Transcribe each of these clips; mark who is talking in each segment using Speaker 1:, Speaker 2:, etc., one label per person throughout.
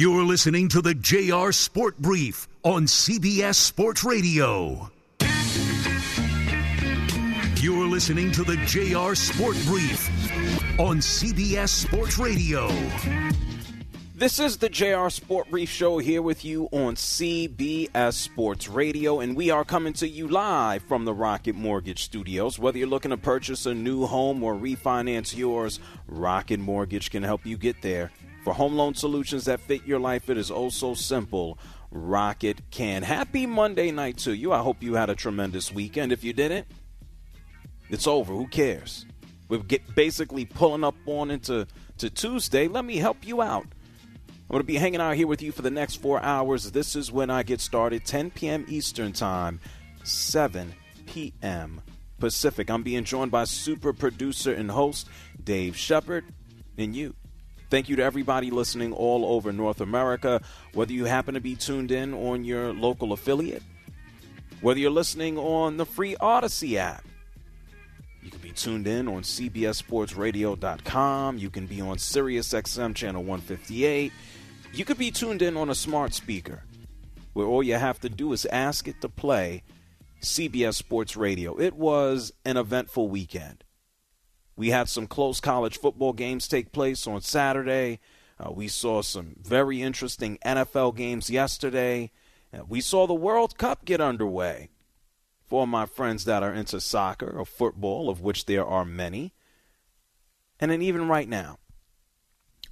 Speaker 1: You're listening to the JR Sport Brief on CBS Sports Radio. You're listening to the JR Sport Brief on CBS Sports Radio.
Speaker 2: This is the JR Sport Brief Show here with you on CBS Sports Radio, and we are coming to you live from the Rocket Mortgage Studios. Whether you're looking to purchase a new home or refinance yours, Rocket Mortgage can help you get there. For home loan solutions that fit your life, it is oh so simple. Rocket can. Happy Monday night to you. I hope you had a tremendous weekend. If you didn't, it's over. Who cares? We're get basically pulling up on into to Tuesday. Let me help you out. I'm going to be hanging out here with you for the next four hours. This is when I get started 10 p.m. Eastern Time, 7 p.m. Pacific. I'm being joined by super producer and host Dave Shepard and you. Thank you to everybody listening all over North America, whether you happen to be tuned in on your local affiliate, whether you're listening on the free Audacy app. You can be tuned in on CBSSportsRadio.com. You can be on SiriusXM channel 158. You could be tuned in on a smart speaker, where all you have to do is ask it to play CBS Sports Radio. It was an eventful weekend. We had some close college football games take place on Saturday. Uh, we saw some very interesting NFL games yesterday. Uh, we saw the World Cup get underway. For my friends that are into soccer or football, of which there are many. And then even right now,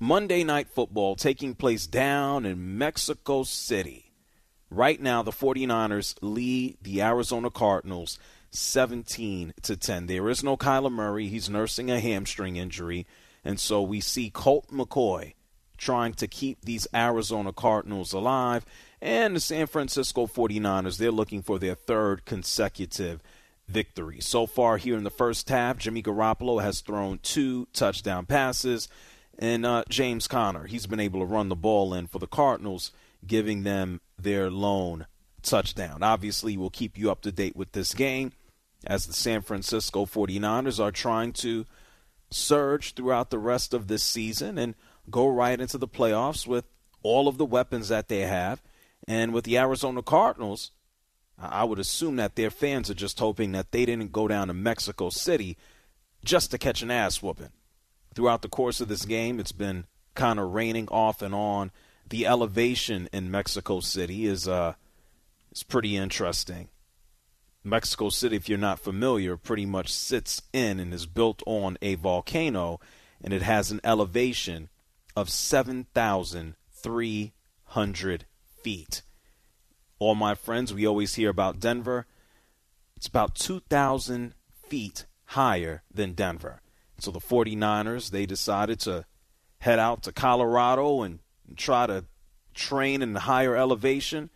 Speaker 2: Monday Night Football taking place down in Mexico City. Right now, the 49ers lead the Arizona Cardinals 17 to 10. There is no Kyler Murray. He's nursing a hamstring injury. And so we see Colt McCoy trying to keep these Arizona Cardinals alive. And the San Francisco 49ers, they're looking for their third consecutive victory. So far here in the first half, Jimmy Garoppolo has thrown two touchdown passes. And uh, James Conner, he's been able to run the ball in for the Cardinals, giving them their lone touchdown. Obviously, we'll keep you up to date with this game as the San Francisco 49ers are trying to surge throughout the rest of this season and go right into the playoffs with all of the weapons that they have. And with the Arizona Cardinals, I would assume that their fans are just hoping that they didn't go down to Mexico City just to catch an ass whooping. Throughout the course of this game, it's been kind of raining off and on. The elevation in Mexico City is uh, is pretty interesting. Mexico City, if you're not familiar, pretty much sits in and is built on a volcano, and it has an elevation of 7,300 feet. All my friends, we always hear about Denver. It's about 2,000 feet higher than Denver. So the 49ers, they decided to head out to Colorado and, and try to train in the higher elevation.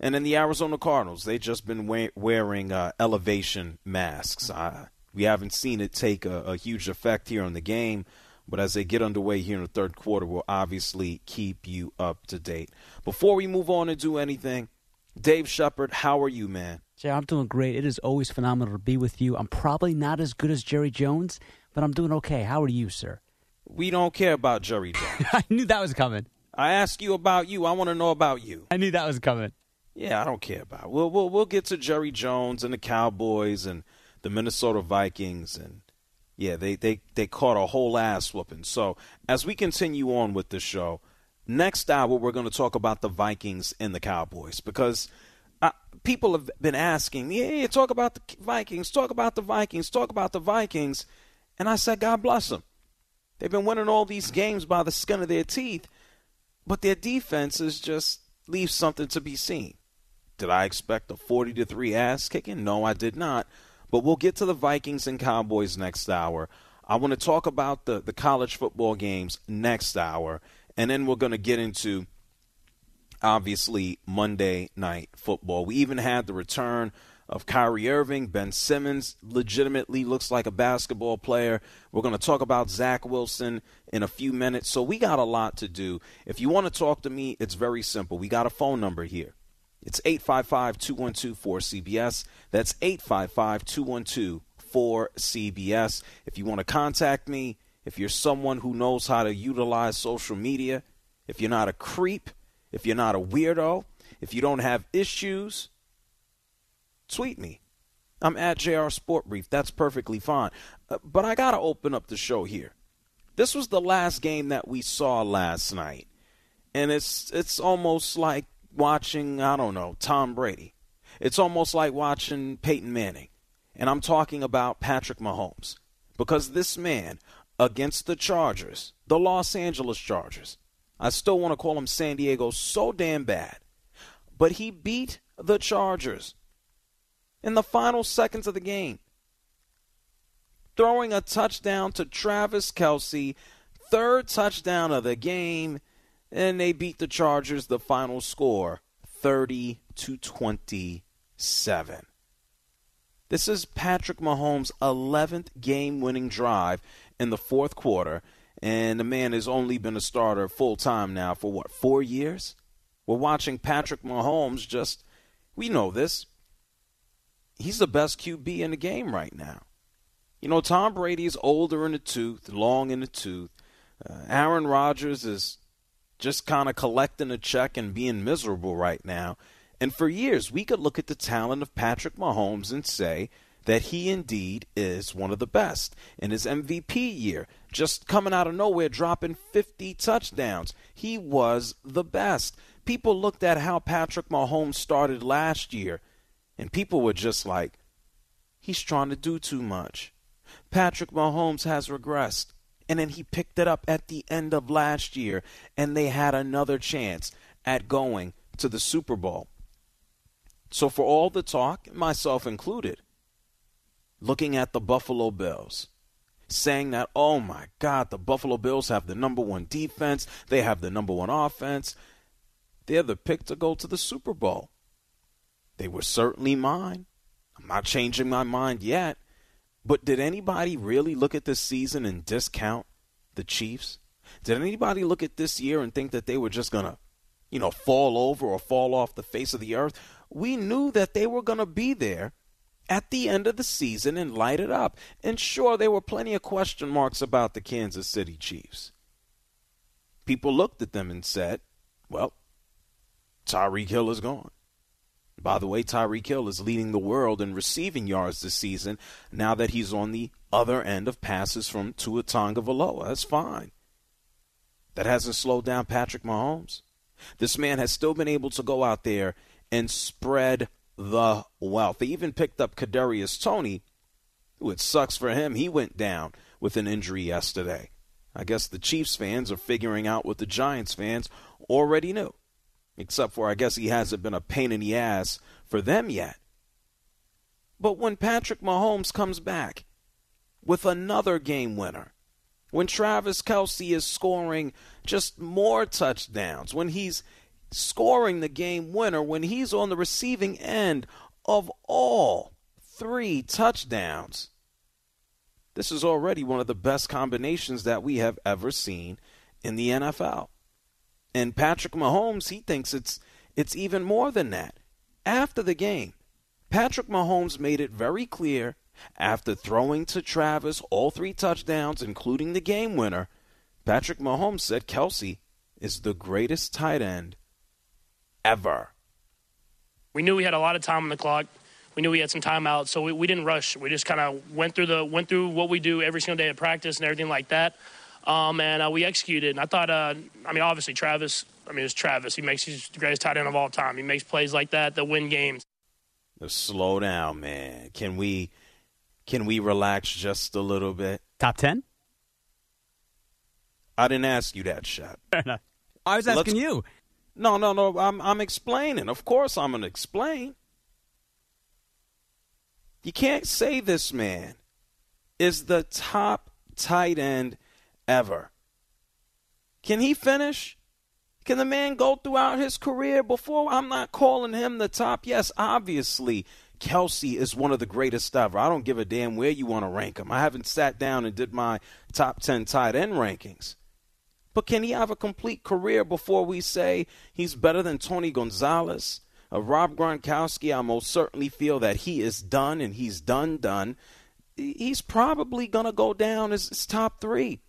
Speaker 2: And then the Arizona Cardinals, they've just been wearing uh, elevation masks. Uh, we haven't seen it take a, a, huge effect here on the game, but as they get underway here in the third quarter, we'll obviously keep you up to date. Before we move on and do anything, Dave Shepard, how are you, man?
Speaker 3: Jay, I'm doing great. It is always phenomenal to be with you. I'm probably not as good as Jerry Jones, but I'm doing okay. How are you, sir?
Speaker 2: We don't care about Jerry Jones.
Speaker 3: I knew that was coming.
Speaker 2: I asked you about you. I want to know about you.
Speaker 3: I knew that was coming.
Speaker 2: Yeah, I don't care about. It. We'll we'll we'll get to Jerry Jones and the Cowboys and the Minnesota Vikings and yeah, they they they caught a whole ass whooping. So as we continue on with the show, next hour we're going to talk about the Vikings and the Cowboys because. Uh, people have been asking, yeah, talk about the Vikings, talk about the Vikings, talk about the Vikings. And I said, God bless them. They've been winning all these games by the skin of their teeth, but their defenses just leave something to be seen. Did I expect a 40 to 3 ass kicking? No, I did not. But we'll get to the Vikings and Cowboys next hour. I want to talk about the, the college football games next hour. And then we're going to get into, obviously, Monday night football. We even had the return of Kyrie Irving. Ben Simmons legitimately looks like a basketball player. We're going to talk about Zach Wilson in a few minutes. So we got a lot to do. If you want to talk to me, it's very simple. We got a phone number here. It's 855 212 4CBS. That's 855 212 4CBS. If you want to contact me, if you're someone who knows how to utilize social media, if you're not a creep, if you're not a weirdo, if you don't have issues, tweet me. I'm at JR Sport Brief. That's perfectly fine. Uh, but I got to open up the show here. This was the last game that we saw last night. And it's it's almost like watching, I don't know, Tom Brady. It's almost like watching Peyton Manning. And I'm talking about Patrick Mahomes. Because this man against the Chargers, the Los Angeles Chargers, I still want to call him San Diego so damn bad. But he beat the Chargers in the final seconds of the game. Throwing a touchdown to Travis Kelce, third touchdown of the game, and they beat the Chargers the final score 30 to 27. This is Patrick Mahomes' 11th game winning drive in the fourth quarter, and the man has only been a starter full time now for what, four years? We're watching Patrick Mahomes just, we know this, he's the best QB in the game right now. You know, Tom Brady is older in the tooth, long in the tooth. Uh, Aaron Rodgers is just kind of collecting a check and being miserable right now. And for years, we could look at the talent of Patrick Mahomes and say that he indeed is one of the best. In his MVP year, just coming out of nowhere, dropping 50 touchdowns, he was the best. People looked at how Patrick Mahomes started last year and people were just like, he's trying to do too much. Patrick Mahomes has regressed. And then he picked it up at the end of last year, and they had another chance at going to the Super Bowl. So, for all the talk, myself included, looking at the Buffalo Bills, saying that, oh my God, the Buffalo Bills have the number one defense, they have the number one offense, they're the pick to go to the Super Bowl. They were certainly mine. I'm not changing my mind yet. But did anybody really look at this season and discount the Chiefs? Did anybody look at this year and think that they were just going to, you know, fall over or fall off the face of the earth? We knew that they were going to be there at the end of the season and light it up. And sure, there were plenty of question marks about the Kansas City Chiefs. People looked at them and said, well, Tyreek Hill is gone. By the way, Tyreek Hill is leading the world in receiving yards this season now that he's on the other end of passes from Tua Tagovailoa. That's fine. That hasn't slowed down Patrick Mahomes. This man has still been able to go out there and spread the wealth. They even picked up Kadarius Toney, who it sucks for him. He went down with an injury yesterday. I guess the Chiefs fans are figuring out what the Giants fans already knew except for I guess he hasn't been a pain in the ass for them yet. But when Patrick Mahomes comes back with another game winner, when Travis Kelce is scoring just more touchdowns, when he's scoring the game winner, when he's on the receiving end of all three touchdowns, this is already one of the best combinations that we have ever seen in the NFL. And Patrick Mahomes, he thinks it's it's even more than that. After the game, Patrick Mahomes made it very clear after throwing to Travis all three touchdowns, including the game winner, Patrick Mahomes said Kelce is the greatest tight end ever.
Speaker 4: We knew we had a lot of time on the clock. We knew we had some timeouts, so we, we didn't rush. We just kind of went through the went through what we do every single day at practice and everything like that um, and uh, we executed. And I thought, uh, I mean, obviously Travis. I mean, it's Travis. He makes he's the greatest tight end of all time. He makes plays like that that win games.
Speaker 2: Slow down, man. Can we can we relax just a little bit?
Speaker 3: Top ten?
Speaker 2: I didn't ask you that, shot.
Speaker 3: I was asking Let's, you.
Speaker 2: No, no, no. I'm I'm explaining. Of course, I'm gonna explain. You can't say this man is the top tight end ever. Can he finish? Can the man go throughout his career before? I'm not calling him the top. Yes, obviously, Kelce is one of the greatest ever. I don't give a damn where you want to rank him. I haven't sat down and did my top 10 tight end rankings. But can he have a complete career before we say he's better than Tony Gonzalez? Uh, Rob Gronkowski, I most certainly feel that he is done and he's done, done. He's probably going to go down as, as top three.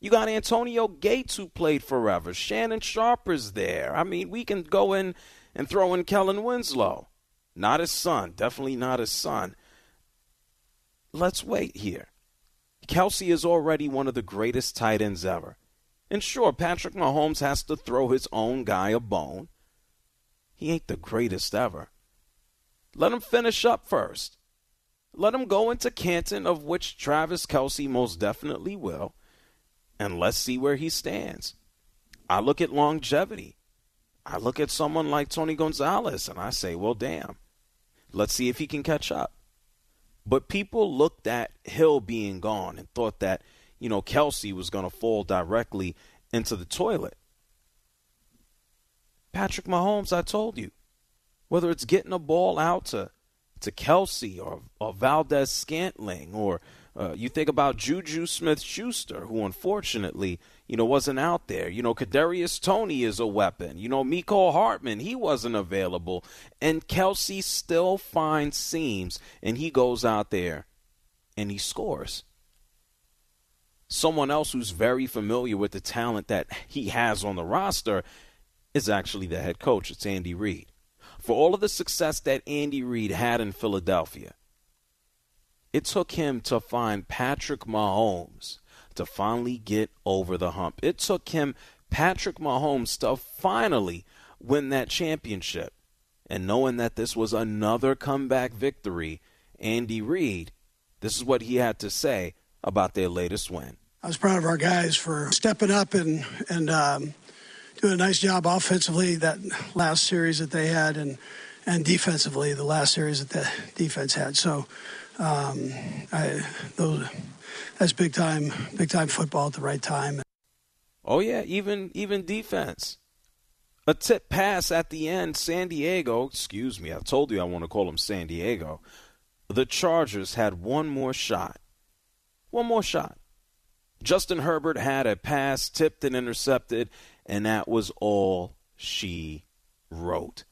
Speaker 2: You got Antonio Gates who played forever. Shannon Sharper's there. I mean, we can go in and throw in Kellen Winslow. Not his son. Definitely not his son. Let's wait here. Kelce is already one of the greatest tight ends ever. And sure, Patrick Mahomes has to throw his own guy a bone. He ain't the greatest ever. Let him finish up first. Let him go into Canton, of which Travis Kelce most definitely will, and let's see where he stands. I look at longevity. I look at someone like Tony Gonzalez and I say, well, damn, let's see if he can catch up. But people looked at Hill being gone and thought that, you know, Kelce was going to fall directly into the toilet. Patrick Mahomes, I told you, whether it's getting a ball out to to Kelce or, or Valdes-Scantling or uh, you think about Juju Smith-Schuster, who unfortunately, you know, wasn't out there. You know, Kadarius Toney is a weapon. You know, Mecole Hardman, he wasn't available, and Kelce still finds seams, and he goes out there and he scores. Someone else who's very familiar with the talent that he has on the roster is actually the head coach. It's Andy Reid. For all of the success that Andy Reid had in Philadelphia, it took him to find Patrick Mahomes to finally get over the hump. It took him, Patrick Mahomes, to finally win that championship. And knowing that this was another comeback victory, Andy Reid, this is what he had to say about their latest win.
Speaker 5: I was proud of our guys for stepping up and and um, doing a nice job offensively that last series that they had, and and defensively the last series that the defense had. So, um, I, those that's big time, big time football at the right time.
Speaker 2: Oh yeah, even even defense. A tip pass at the end, San Diego. Excuse me, I told you I want to call them San Diego. The Chargers had one more shot. One more shot. Justin Herbert had a pass tipped and intercepted, and that was all she wrote.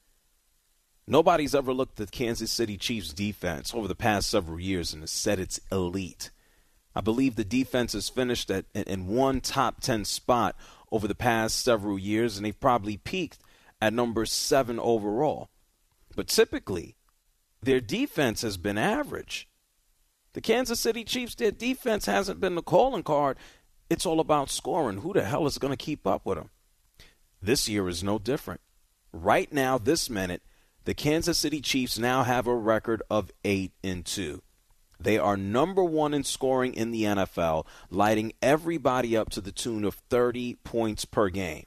Speaker 2: Nobody's ever looked at the Kansas City Chiefs defense over the past several years and has said it's elite. I believe the defense has finished at in one top 10 spot over the past several years, and they've probably peaked at number seven overall. But typically, their defense has been average. The Kansas City Chiefs, their defense hasn't been the calling card. It's all about scoring. Who the hell is going to keep up with them? This year is no different. Right now, this minute, the Kansas City Chiefs now have a record of 8 and 2. They are number 1 in scoring in the NFL, lighting everybody up to the tune of 30 points per game.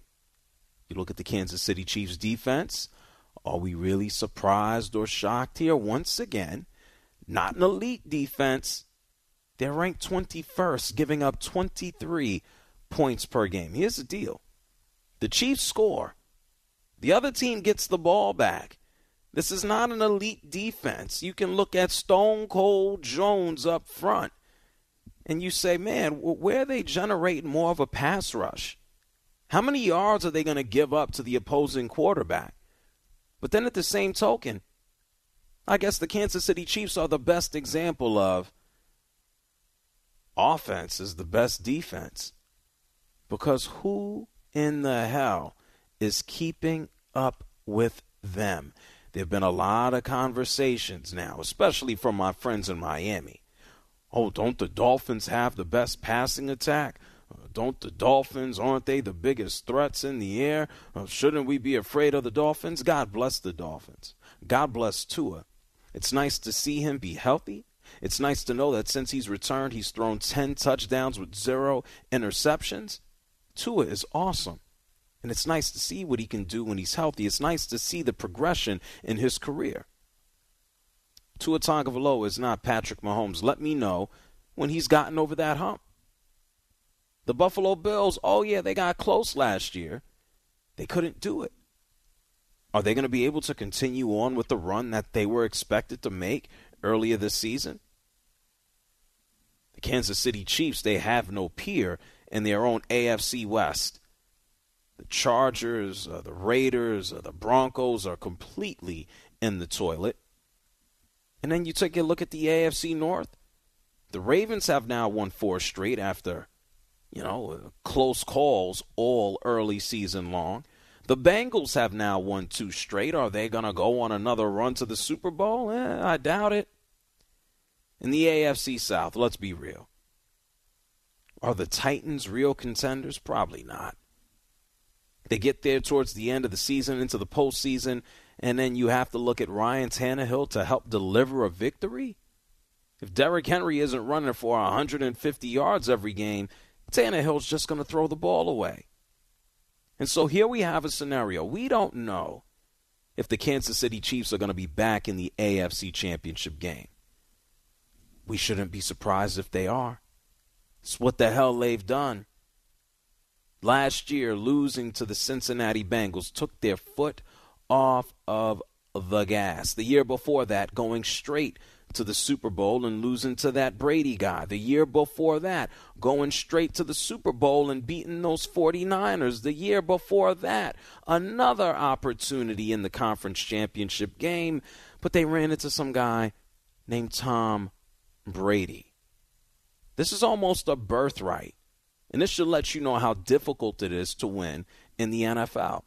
Speaker 2: You look at the Kansas City Chiefs defense, are we really surprised or shocked here once again? Not an elite defense. They're ranked 21st, giving up 23 points per game. Here's the deal the Chiefs score, the other team gets the ball back. This is not an elite defense. You can look at Stone Cold Jones up front and you say, man, where are they generating more of a pass rush? How many yards are they going to give up to the opposing quarterback? But then at the same token, I guess the Kansas City Chiefs are the best example of offense is the best defense. Because who in the hell is keeping up with them? There have been a lot of conversations now, especially from my friends in Miami. Oh, don't the Dolphins have the best passing attack? Uh, don't the Dolphins, aren't they the biggest threats in the air? Uh, shouldn't we be afraid of the Dolphins? God bless the Dolphins. God bless Tua. It's nice to see him be healthy. It's nice to know that since he's returned, he's thrown 10 touchdowns with zero interceptions. Tua is awesome. And it's nice to see what he can do when he's healthy. It's nice to see the progression in his career. Tua Tagovailoa is not Patrick Mahomes. Let me know when he's gotten over that hump. The Buffalo Bills, oh yeah, they got close last year. They couldn't do it. Are they going to be able to continue on with the run that they were expected to make earlier this season? The Kansas City Chiefs, they have no peer in their own AFC West. The Chargers, uh, the Raiders, uh, the Broncos are completely in the toilet. And then you take a look at the AFC North. The Ravens have now won four straight after you know, close calls all early season long. The Bengals have now won two straight. Are they going to go on another run to the Super Bowl? Eh, I doubt it. In the AFC South, let's be real. Are the Titans real contenders? Probably not. They get there towards the end of the season, into the postseason, and then you have to look at Ryan Tannehill to help deliver a victory? If Derrick Henry isn't running for 150 yards every game, Tannehill's just going to throw the ball away. And so here we have a scenario. We don't know if the Kansas City Chiefs are going to be back in the AFC Championship game. We shouldn't be surprised if they are. It's what the hell they've done. Last year, losing to the Cincinnati Bengals took their foot off of the gas. The year before that, going straight to the Super Bowl and losing to that Brady guy. The year before that, going straight to the Super Bowl and beating those 49ers. The year before that, another opportunity in the conference championship game, but they ran into some guy named Tom Brady. This is almost a birthright. And this should let you know how difficult it is to win in the NFL.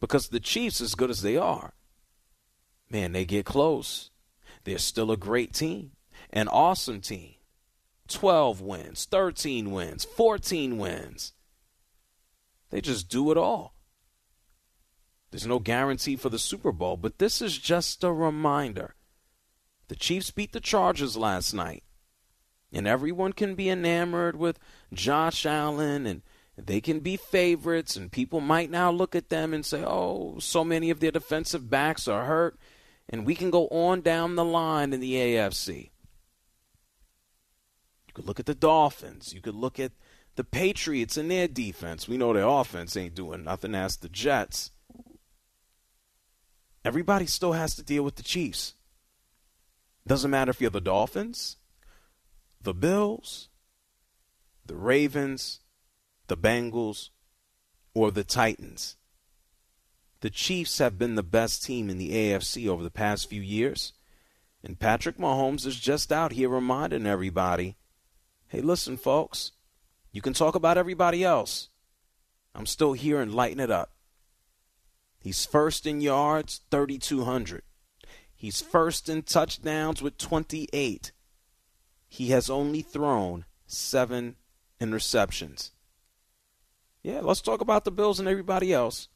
Speaker 2: Because the Chiefs, as good as they are, man, they get close. They're still a great team, an awesome team. 12 wins, 13 wins, 14 wins. They just do it all. There's no guarantee for the Super Bowl, but this is just a reminder. The Chiefs beat the Chargers last night. And everyone can be enamored with Josh Allen and they can be favorites and people might now look at them and say, "Oh, so many of their defensive backs are hurt." And we can go on down the line in the AFC. You could look at the Dolphins. You could look at the Patriots and their defense. We know their offense ain't doing nothing. As the Jets. Everybody still has to deal with the Chiefs. Doesn't matter if you're the Dolphins, the Bills, the Ravens, the Bengals, or the Titans. The Chiefs have been the best team in the AFC over the past few years. And Patrick Mahomes is just out here reminding everybody hey, listen, folks, you can talk about everybody else. I'm still here and lighting it up. He's first in yards, 3,200. He's first in touchdowns with 28 he has only thrown seven interceptions. Yeah, let's talk about the Bills and everybody else.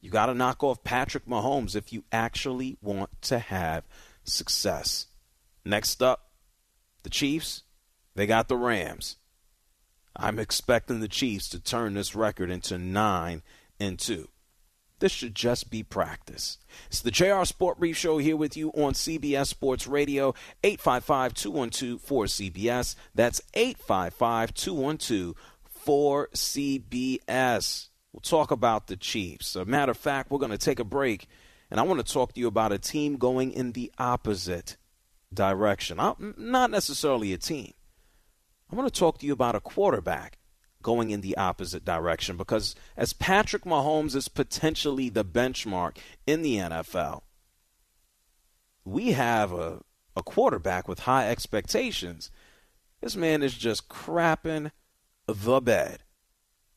Speaker 2: You got to knock off Patrick Mahomes if you actually want to have success. Next up, the Chiefs. They got the Rams. I'm expecting the Chiefs to turn this record into 9 and 2. This should just be practice. It's the JR Sport Brief Show here with you on CBS Sports Radio, 855 212 4CBS. That's 855 212 4CBS. We'll talk about the Chiefs. A matter of fact, we're going to take a break, and I want to talk to you about a team going in the opposite direction. Uh, I'm not necessarily a team. I want to talk to you about a quarterback going in the opposite direction because as Patrick Mahomes is potentially the benchmark in the NFL, we have a, a quarterback with high expectations. This man is just crapping the bed.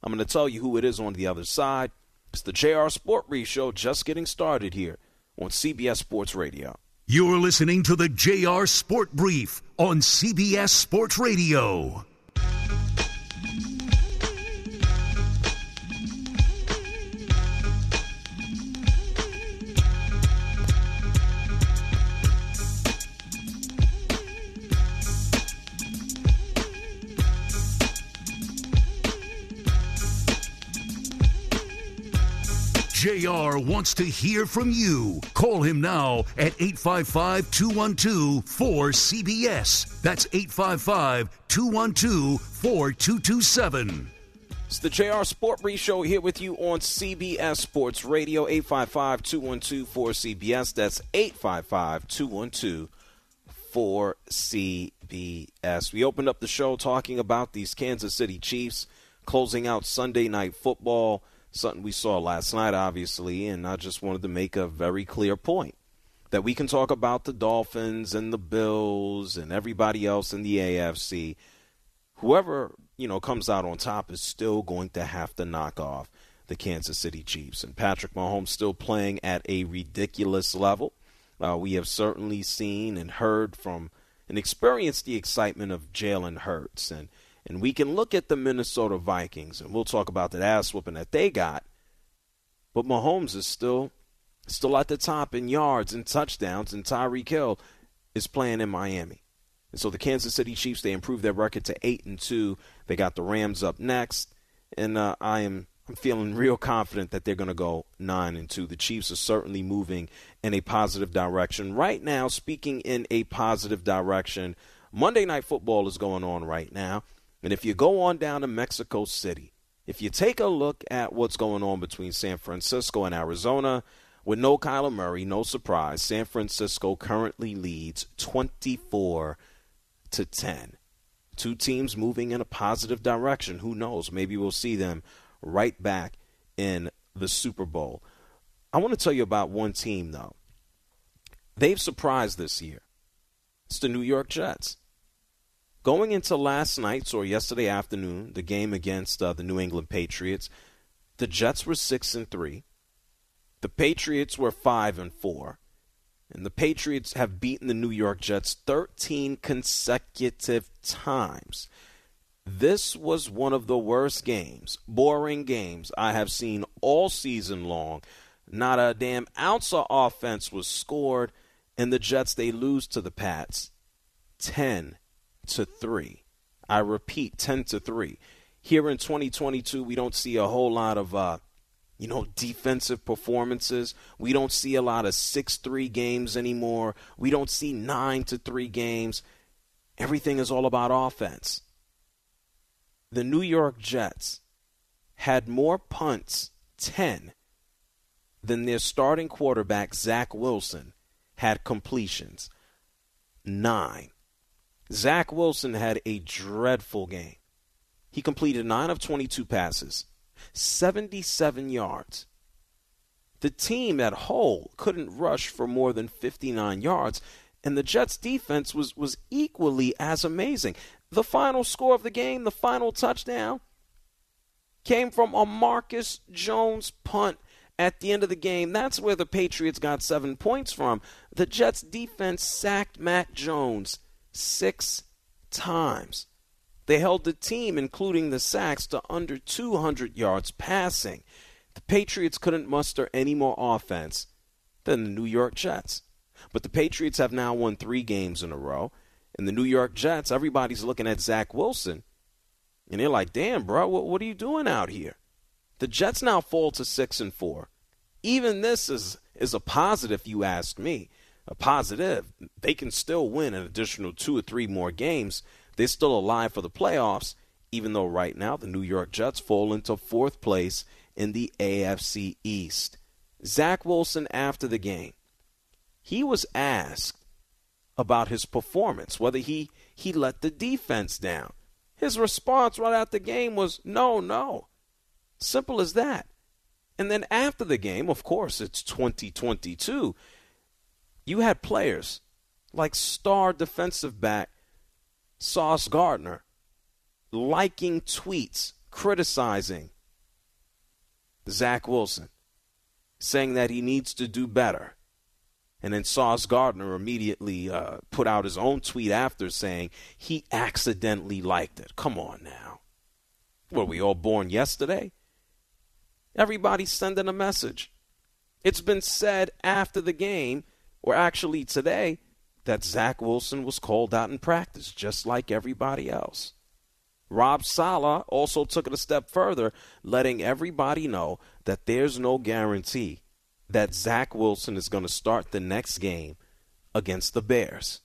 Speaker 2: I'm going to tell you who it is on the other side. It's the JR Sport Brief Show just getting started here on CBS Sports Radio.
Speaker 1: You're listening to the JR Sport Brief on CBS Sports Radio. JR wants to hear from you. Call him now at 855 212 4CBS. That's 855 212 4227.
Speaker 2: It's the JR Sport Brief Show here with you on CBS Sports Radio, 855 212 4CBS. That's 855 212 4CBS. We opened up the show talking about these Kansas City Chiefs closing out Sunday Night Football something we saw last night, obviously, and I just wanted to make a very clear point that we can talk about the Dolphins and the Bills and everybody else in the AFC. Whoever you know, comes out on top is still going to have to knock off the Kansas City Chiefs. And Patrick Mahomes still playing at a ridiculous level. Uh, we have certainly seen and heard from and experienced the excitement of Jalen Hurts. And, and we can look at the Minnesota Vikings, and we'll talk about that ass whooping that they got. But Mahomes is still still at the top in yards and touchdowns, and Tyreek Hill is playing in Miami. And so the Kansas City Chiefs they improved their record to eight and two. They got the Rams up next, and uh, I am I'm feeling real confident that they're going to go nine and two. The Chiefs are certainly moving in a positive direction right now. Speaking in a positive direction, Monday Night Football is going on right now, and if you go on down to Mexico City, if you take a look at what's going on between San Francisco and Arizona, with no Kyler Murray, no surprise, San Francisco currently leads 24 to 10. Two teams moving in a positive direction. Who knows? Maybe we'll see them right back in the Super Bowl. I want to tell you about one team, though. They've surprised this year. It's the New York Jets. Going into last night's or yesterday afternoon, the game against uh, the New England Patriots, the Jets were six and three. The Patriots were five and four. And the Patriots have beaten the New York Jets 13 consecutive times. This was one of the worst games, boring games I have seen all season long. Not a damn ounce of offense was scored, and the Jets they lose to the Pats 10 to 3. I repeat, 10 to 3. Here in 2022, we don't see a whole lot of uh, you know, defensive performances. We don't see a lot of 6 3 games anymore. We don't see 9 to 3 games. Everything is all about offense the New York Jets had more punts, 10, than their starting quarterback, Zach Wilson, had completions, 9. Zach Wilson had a dreadful game. He completed 9 of 22 passes, 77 yards. The team at whole couldn't rush for more than 59 yards, and the Jets' defense was, was equally as amazing. The final score of the game, the final touchdown, came from a Marcus Jones punt at the end of the game. That's where the Patriots got seven points from. The Jets defense sacked Mac Jones six times. They held the team, including the sacks, to under 200 yards passing. The Patriots couldn't muster any more offense than the New York Jets. But the Patriots have now won three games in a row. And the New York Jets, everybody's looking at Zach Wilson. And they're like, damn, bro, what, what are you doing out here? The Jets now fall to six and four. Even this is is a positive, you ask me. A positive. They can still win an additional two or three more games. They're still alive for the playoffs, even though right now the New York Jets fall into fourth place in the AFC East. Zach Wilson after the game. He was asked about his performance, whether he, he let the defense down. His response right after the game was no, no. Simple as that. And then after the game, of course, it's 2022. You had players like star defensive back Sauce Gardner liking tweets criticizing Zach Wilson, saying that he needs to do better. And then Sauce Gardner immediately uh, put out his own tweet after saying he accidentally liked it. Come on now. Were we all born yesterday? Everybody's sending a message. It's been said after the game, or actually today, that Zach Wilson was called out in practice, just like everybody else. Rob Saleh also took it a step further, letting everybody know that there's no guarantee that Zach Wilson is going to start the next game against the Bears.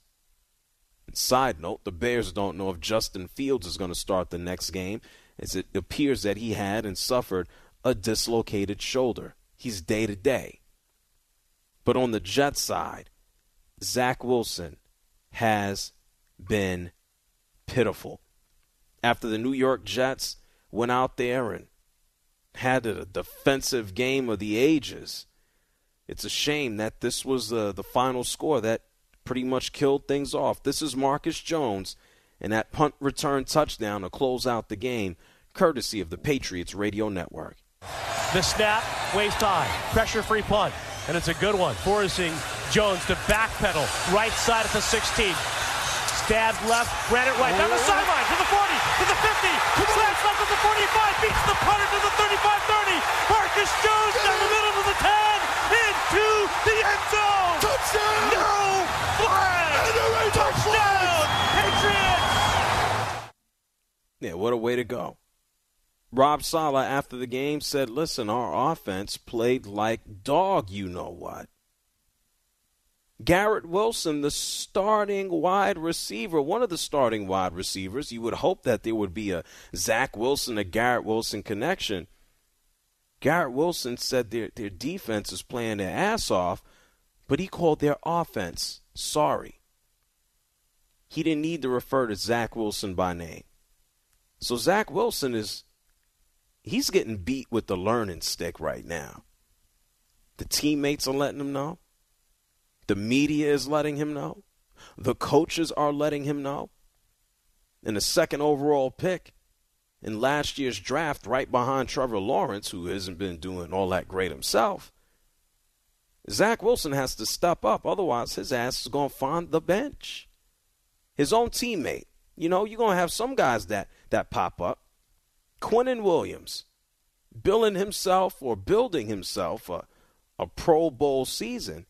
Speaker 2: Side note, the Bears don't know if Justin Fields is going to start the next game, as it appears that he had and suffered a dislocated shoulder. He's day to day. But on the Jets side, Zach Wilson has been pitiful. After the New York Jets went out there and had a defensive game of the ages, it's a shame that this was the, the final score that pretty much killed things off. This is Marcus Jones, and that punt return touchdown to close out the game, courtesy of the Patriots Radio Network.
Speaker 6: The snap, waist high, pressure free punt, and it's a good one, forcing Jones to backpedal right side at the 16. Stabs left, ran it right, down the sideline, to the 40, to the 50, slams left to the 45, beats the punter to the 35-30. Marcus Jones down the middle to the 10, into the end zone.
Speaker 7: Touchdown!
Speaker 6: No flag! Touchdown! Patriots!
Speaker 2: Yeah, what a way to go. Rob Saleh, after the game, said, Listen, our offense played like dog, you know what. Garrett Wilson, the starting wide receiver, one of the starting wide receivers. You would hope that there would be a Zach Wilson, a Garrett Wilson connection. Garrett Wilson said their, their defense is playing their ass off, but he called their offense sorry. He didn't need to refer to Zach Wilson by name. So Zach Wilson is he's getting beat with the learning stick right now. The teammates are letting him know. The media is letting him know. The coaches are letting him know. And the second overall pick in last year's draft, right behind Trevor Lawrence, who hasn't been doing all that great himself, Zach Wilson has to step up. Otherwise, his ass is going to find the bench. His own teammate. You know, you're going to have some guys that, that pop up. Quinnen Williams, billing himself or building himself a, a Pro Bowl season.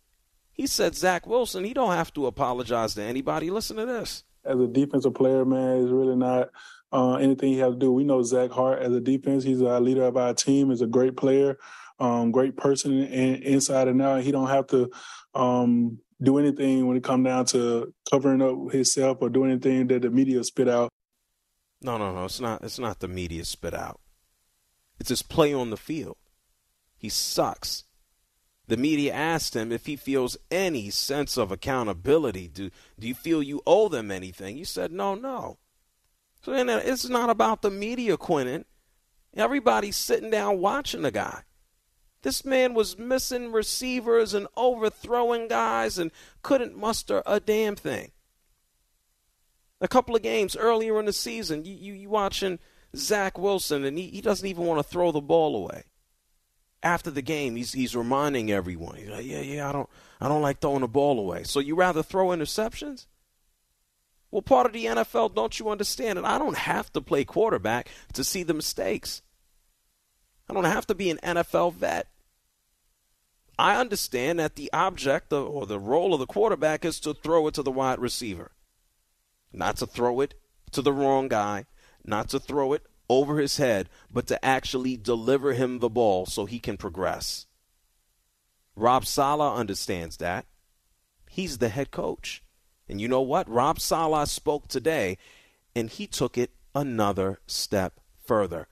Speaker 2: He said Zach Wilson, he don't have to apologize to anybody. Listen to this.
Speaker 8: As a defensive player, man, it's really not uh, anything he has to do. We know Zach Hart as a defense. He's a leader of our team. Is a great player, um, great person in, inside and out. He don't have to um, do anything when it come down to covering up himself or doing anything that the media spit out.
Speaker 2: No, no, no. It's not. It's not the media spit out. It's his play on the field. He sucks. The media asked him if he feels any sense of accountability. Do do you feel you owe them anything? He said, no, no. So it's not about the media, Quinnen. Everybody's sitting down watching the guy. This man was missing receivers and overthrowing guys and couldn't muster a damn thing. A couple of games earlier in the season, you you, you watching Zach Wilson and he, he doesn't even want to throw the ball away. After the game, he's he's reminding everyone, he's like, yeah, yeah, I don't I don't like throwing the ball away. So you rather throw interceptions? Well, part of the NFL, don't you understand it? I don't have to play quarterback to see the mistakes. I don't have to be an NFL vet. I understand that the object or the role of the quarterback is to throw it to the wide receiver, not to throw it to the wrong guy, not to throw it over his head, but to actually deliver him the ball so he can progress. Rob Saleh understands that. He's the head coach. And you know what? Rob Saleh spoke today, and he took it another step further.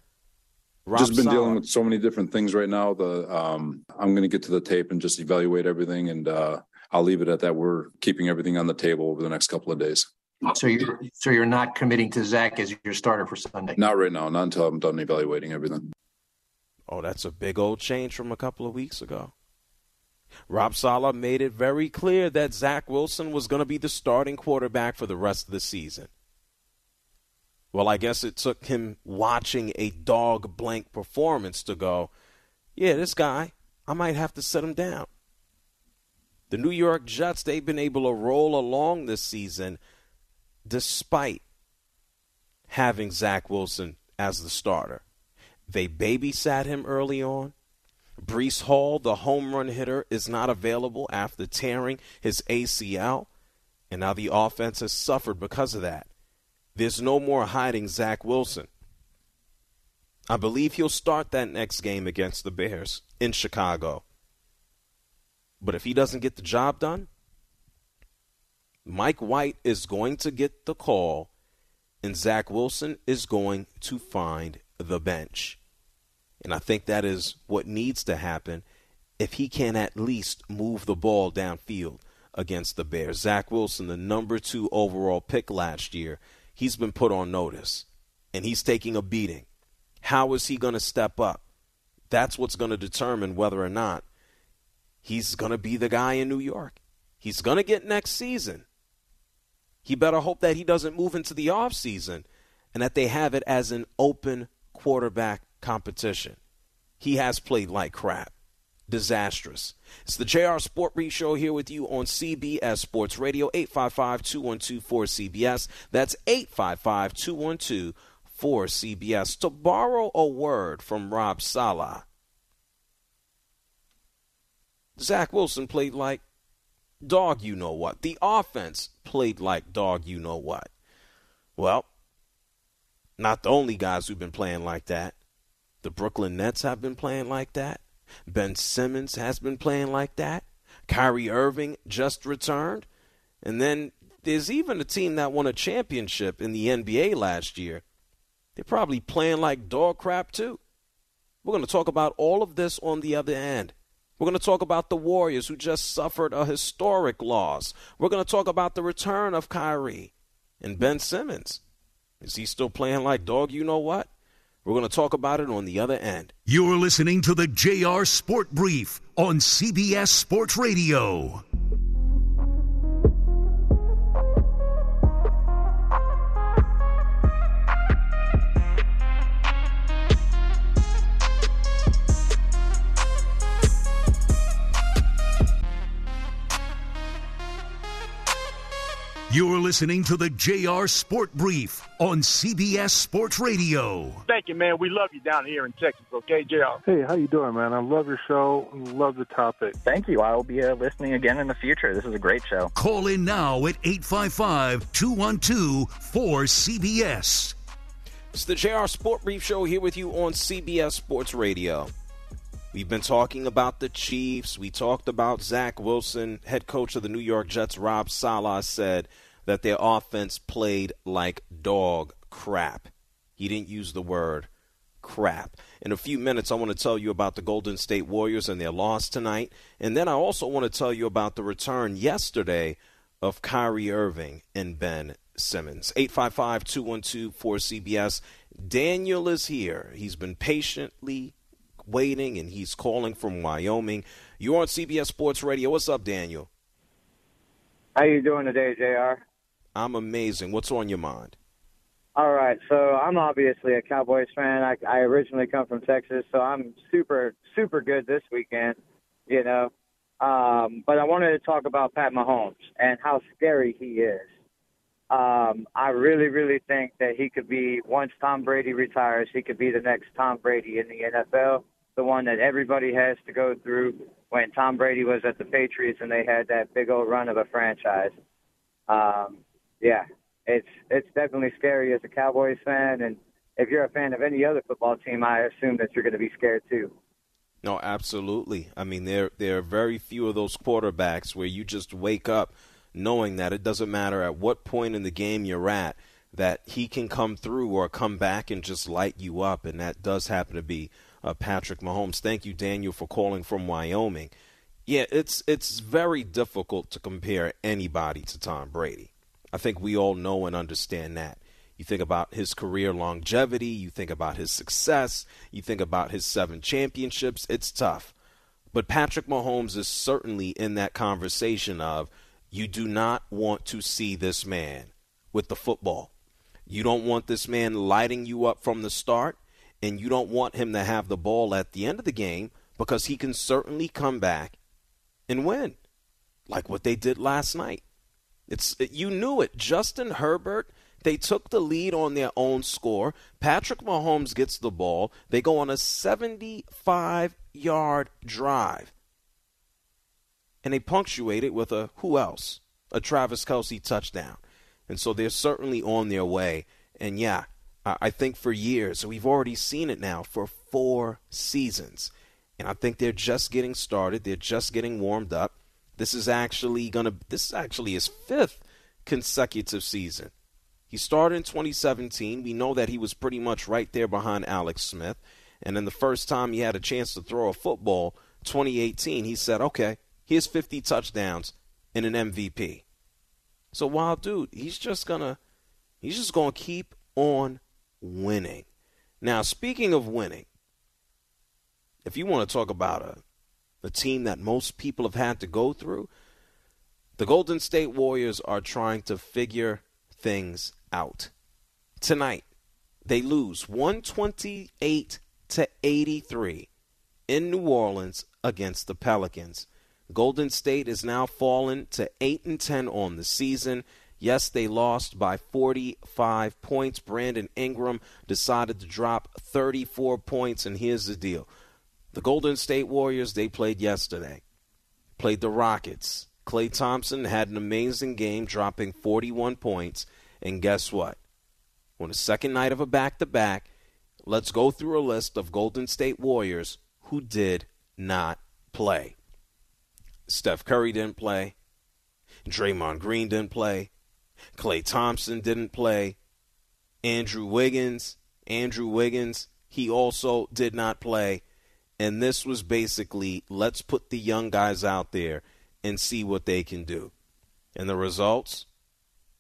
Speaker 9: Rob just been Saleh, dealing with so many different things right now. The um, I'm going to get to the tape and just evaluate everything, and uh, I'll leave it at that. We're keeping everything on the table over the next couple of days.
Speaker 10: So you're so you're not committing to Zach as your starter for Sunday.
Speaker 9: Not right now. Not until I'm done evaluating everything.
Speaker 2: Oh, that's a big old change from a couple of weeks ago. Rob Saleh made it very clear that Zach Wilson was going to be the starting quarterback for the rest of the season. Well, I guess it took him watching a dog blank performance to go, yeah, this guy, I might have to set him down. The New York Jets, they've been able to roll along this season despite having Zach Wilson as the starter. They babysat him early on. Breece Hall, the home run hitter, is not available after tearing his ACL, and now the offense has suffered because of that. There's no more hiding Zach Wilson. I believe he'll start that next game against the Bears in Chicago. But if he doesn't get the job done, Mike White is going to get the call, and Zach Wilson is going to find the bench. And I think that is what needs to happen if he can at least move the ball downfield against the Bears. Zach Wilson, the number two overall pick last year, he's been put on notice and he's taking a beating. How is he going to step up? That's what's going to determine whether or not he's going to be the guy in New York. He's going to get next season. He better hope that he doesn't move into the offseason and that they have it as an open quarterback competition. He has played like crap. Disastrous. It's the JR Sport Brief Show here with you on CBS Sports Radio, 855 212 4CBS. That's 855 212 4CBS. To borrow a word from Rob Saleh, Zach Wilson played like dog you know what. The offense played like dog you know what. Well, not the only guys who've been playing like that. The Brooklyn Nets have been playing like that. Ben Simmons has been playing like that. Kyrie Irving just returned. And then there's even a team that won a championship in the NBA last year. They're probably playing like dog crap too. We're going to talk about all of this on the other end. We're going to talk about the Warriors who just suffered a historic loss. We're going to talk about the return of Kyrie and Ben Simmons. Is he still playing like dog you know what? We're going to talk about it on the other end.
Speaker 1: You're listening to the JR Sport Brief on CBS Sports Radio. You're listening to the JR Sport Brief on CBS Sports Radio.
Speaker 7: Thank you, man. We love you down here in Texas, okay, JR?
Speaker 8: Hey, how you doing, man? I love your show. Love the topic.
Speaker 11: Thank you. I will be uh, listening again in the future. This is a great show.
Speaker 1: Call in now at 855-212-4CBS.
Speaker 2: It's the JR Sport Brief Show here with you on CBS Sports Radio. We've been talking about the Chiefs. We talked about Zach Wilson, head coach of the New York Jets. Rob Saleh said that their offense played like dog crap. He didn't use the word crap. In a few minutes, I want to tell you about the Golden State Warriors and their loss tonight. And then I also want to tell you about the return yesterday of Kyrie Irving and Ben Simmons. 855 212 4CBS. Daniel is here. He's been patiently waiting, and he's calling from Wyoming. You're on CBS Sports Radio. What's up, Daniel?
Speaker 12: How you doing today, JR
Speaker 2: I'm amazing. What's on your mind?
Speaker 12: All right, so I'm obviously a Cowboys fan. I, I originally come from Texas, so I'm super super good this weekend. You know, um, but I wanted to talk about Pat Mahomes and how scary he is. Um, I really, really think that he could be once Tom Brady retires, he could be the next Tom Brady in the NFL the one that everybody has to go through when Tom Brady was at the Patriots and they had that big old run of a franchise. Um, yeah, it's it's definitely scary as a Cowboys fan, and if you're a fan of any other football team, I assume that you're going to be scared too.
Speaker 2: No, absolutely. I mean, there there are very few of those quarterbacks where you just wake up knowing that it doesn't matter at what point in the game you're at that he can come through or come back and just light you up, and that does happen to be uh, Patrick Mahomes. Thank you, Daniel, for calling from Wyoming. Yeah, it's it's very difficult to compare anybody to Tom Brady. I think we all know and understand that. You think about his career longevity, you think about his success, you think about his seven championships. It's tough. But Patrick Mahomes is certainly in that conversation of you do not want to see this man with the football. You don't want this man lighting you up from the start and you don't want him to have the ball at the end of the game because he can certainly come back and win, like what they did last night. It's you knew it. Justin Herbert. They took the lead on their own score. Patrick Mahomes gets the ball. They go on a 75 yard drive. And they punctuate it with a who else? A Travis Kelce touchdown. And so they're certainly on their way. And yeah, I think for years. We've already seen it now for four seasons. And I think they're just getting started. They're just getting warmed up. This is actually going to this is actually his fifth consecutive season. He started in 2017. We know that he was pretty much right there behind Alex Smith. And then the first time he had a chance to throw a football, 2018, he said, "Okay, here's 50 touchdowns and an MVP." So wild dude, he's just gonna he's just gonna keep on winning. Now, speaking of winning, if you want to talk about a, a team that most people have had to go through, The Golden State Warriors are trying to figure things out. Tonight, they lose 128 to 83 in New Orleans against the Pelicans. Golden State is now fallen to 8 and 10 on the season. Yes, they lost by 45 points. Brandon Ingram decided to drop 34 points and here's the deal. The Golden State Warriors they played yesterday. Played the Rockets. Klay Thompson had an amazing game, dropping 41 points. And guess what? On the second night of a back to back, let's go through a list of Golden State Warriors who did not play. Steph Curry didn't play. Draymond Green didn't play. Klay Thompson didn't play. Andrew Wiggins, Andrew Wiggins, he also did not play. And this was basically let's put the young guys out there and see what they can do. And the results?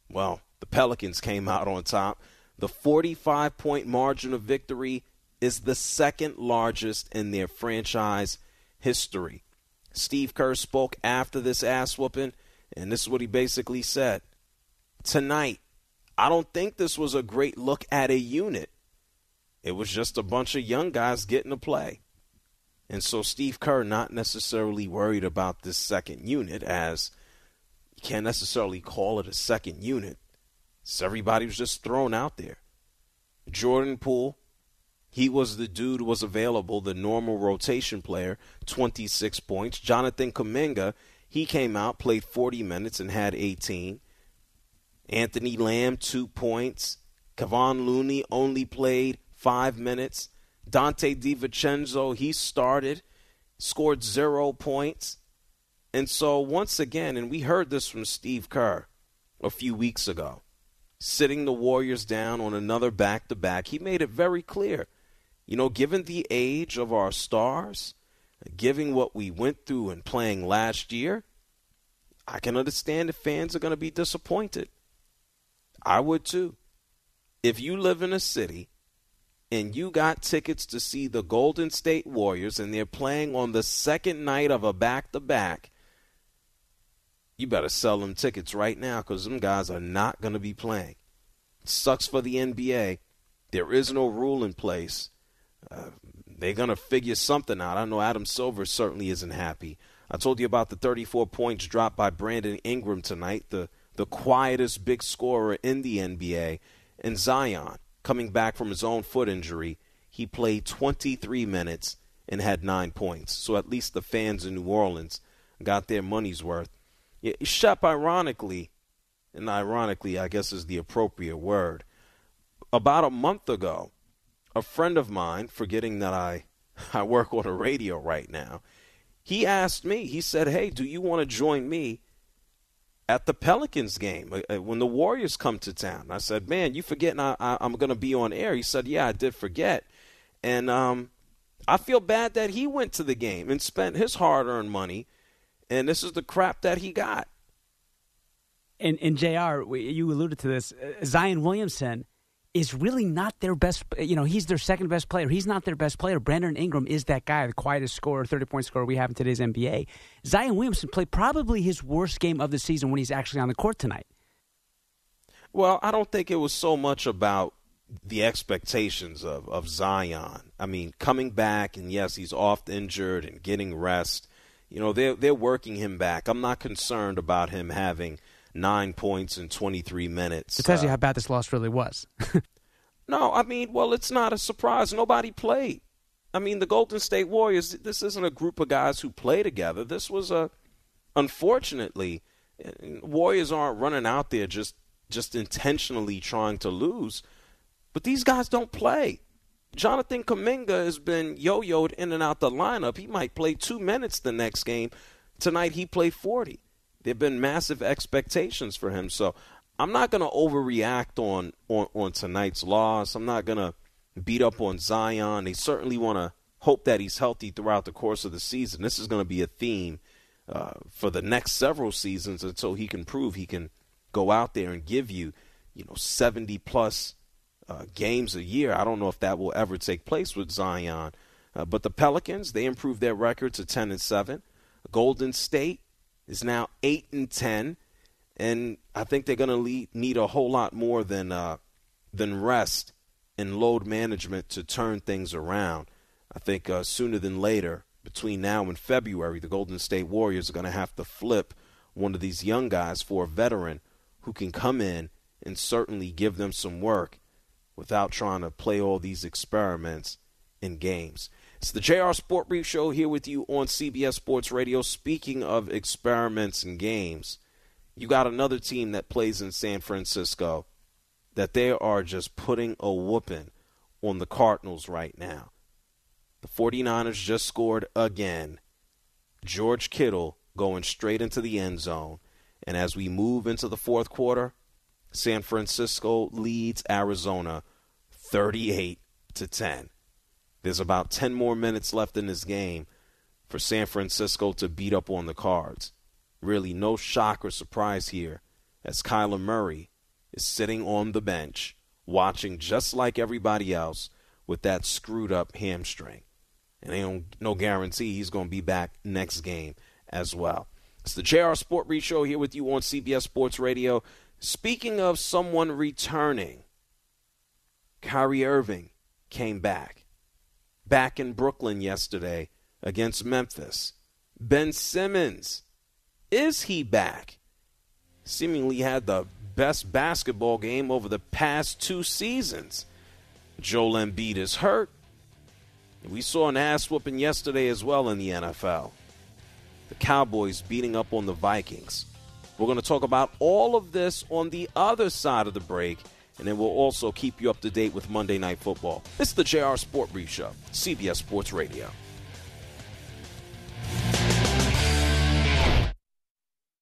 Speaker 2: Well, the Pelicans came out on top. The 45 point margin of victory is the second largest in their franchise history. Steve Kerr spoke after this ass whooping, and this is what he basically said. Tonight, I don't think this was a great look at a unit. It was just a bunch of young guys getting to play. And so Steve Kerr not necessarily worried about this second unit as you can't necessarily call it a second unit. So everybody was just thrown out there. Jordan Poole, he was the dude was available, the normal rotation player, 26 points. Jonathan Kuminga, he came out, played 40 minutes and had 18. Anthony Lamb, two points. Kevon Looney only played five minutes. Donte DiVincenzo, he started, scored zero points. And so, once again, and we heard this from Steve Kerr a few weeks ago, sitting the Warriors down on another back to back, he made it very clear. You know, given the age of our stars, given what we went through in playing last year, I can understand if fans are going to be disappointed. I would too. If you live in a city and you got tickets to see the Golden State Warriors and they're playing on the second night of a back to back, you better sell them tickets right now because them guys are not going to be playing. It sucks for the NBA. There is no rule in place. Uh, they're going to figure something out. I know Adam Silver certainly isn't happy. I told you about the 34 points dropped by Brandon Ingram tonight, the, the quietest big scorer in the NBA, and Zion coming back from his own foot injury, he played 23 minutes and had nine points. So at least the fans in New Orleans got their money's worth. Yeah, Shep, ironically, and ironically, I guess is the appropriate word, about a month ago, a friend of mine, forgetting that I, I work on a radio right now, he asked me, he said, Hey, do you want to join me at the Pelicans game uh, uh, when the Warriors come to town. I said, "Man, you forgetting I, I, am going to be on air?" He said, "Yeah, I did forget," and um, I feel bad that he went to the game and spent his hard-earned money, and this is the crap that he got.
Speaker 3: And, and JR, you alluded to this. Uh, Zion Williamson is really not their best. You know, he's their second best player. He's not their best player. Brandon Ingram is that guy, the quietest scorer, thirty point scorer we have in today's NBA. Zion Williamson played probably his worst game of the season when he's actually on the court tonight.
Speaker 2: Well, I don't think it was so much about the expectations of, of Zion. I mean, coming back and yes, he's oft injured and getting rest. You know, they're they're working him back. I'm not concerned about him having nine points in 23 minutes.
Speaker 3: It tells uh, you how bad this loss really was.
Speaker 2: no, I mean, well, it's not a surprise. Nobody played. I mean, the Golden State Warriors, this isn't a group of guys who play together. This was a, unfortunately, Warriors aren't running out there just just intentionally trying to lose. But these guys don't play. Jonathan Kuminga has been yo-yoed in and out the lineup. He might play two minutes the next game. Tonight he played 40 there have been massive expectations for him. So I'm not going to overreact on, on, on tonight's loss. I'm not going to beat up on Zion. They certainly want to hope that he's healthy throughout the course of the season. This is going to be a theme uh, for the next several seasons until he can prove he can go out there and give you, you know, 70 plus uh, games a year. I don't know if that will ever take place with Zion. Uh, but the Pelicans, they improved their record to 10 and 7. Golden State, is now 8 and 10 and I think they're going to need a whole lot more than uh, than rest and load management to turn things around. I think uh, sooner than later, between now and February, the Golden State Warriors are going to have to flip one of these young guys for a veteran who can come in and certainly give them some work without trying to play all these experiments in games. It's the JR Sport Brief Show here with you on CBS Sports Radio. Speaking of experiments and games, you got another team that plays in San Francisco that they are just putting a whooping on the Cardinals right now. The 49ers just scored again. George Kittle going straight into the end zone. And as we move into the fourth quarter, San Francisco leads Arizona 38 to 10. There's about 10 more minutes left in this game for San Francisco to beat up on the Cards. Really, no shock or surprise here as Kyler Murray is sitting on the bench watching just like everybody else with that screwed up hamstring. And ain't no guarantee he's going to be back next game as well. It's the JR Sport Brief Show here with you on CBS Sports Radio. Speaking of someone returning, Kyrie Irving came back. Back in Brooklyn yesterday against Memphis. Ben Simmons, is he back? Seemingly had the best basketball game over the past two seasons. Joel Embiid is hurt. We saw an ass whooping yesterday as well in the NFL. The Cowboys beating up on the Vikings. We're going to talk about all of this on the other side of the break, and then we'll also keep you up to date with Monday Night Football. This is the JR Sport Brief Show, CBS Sports Radio.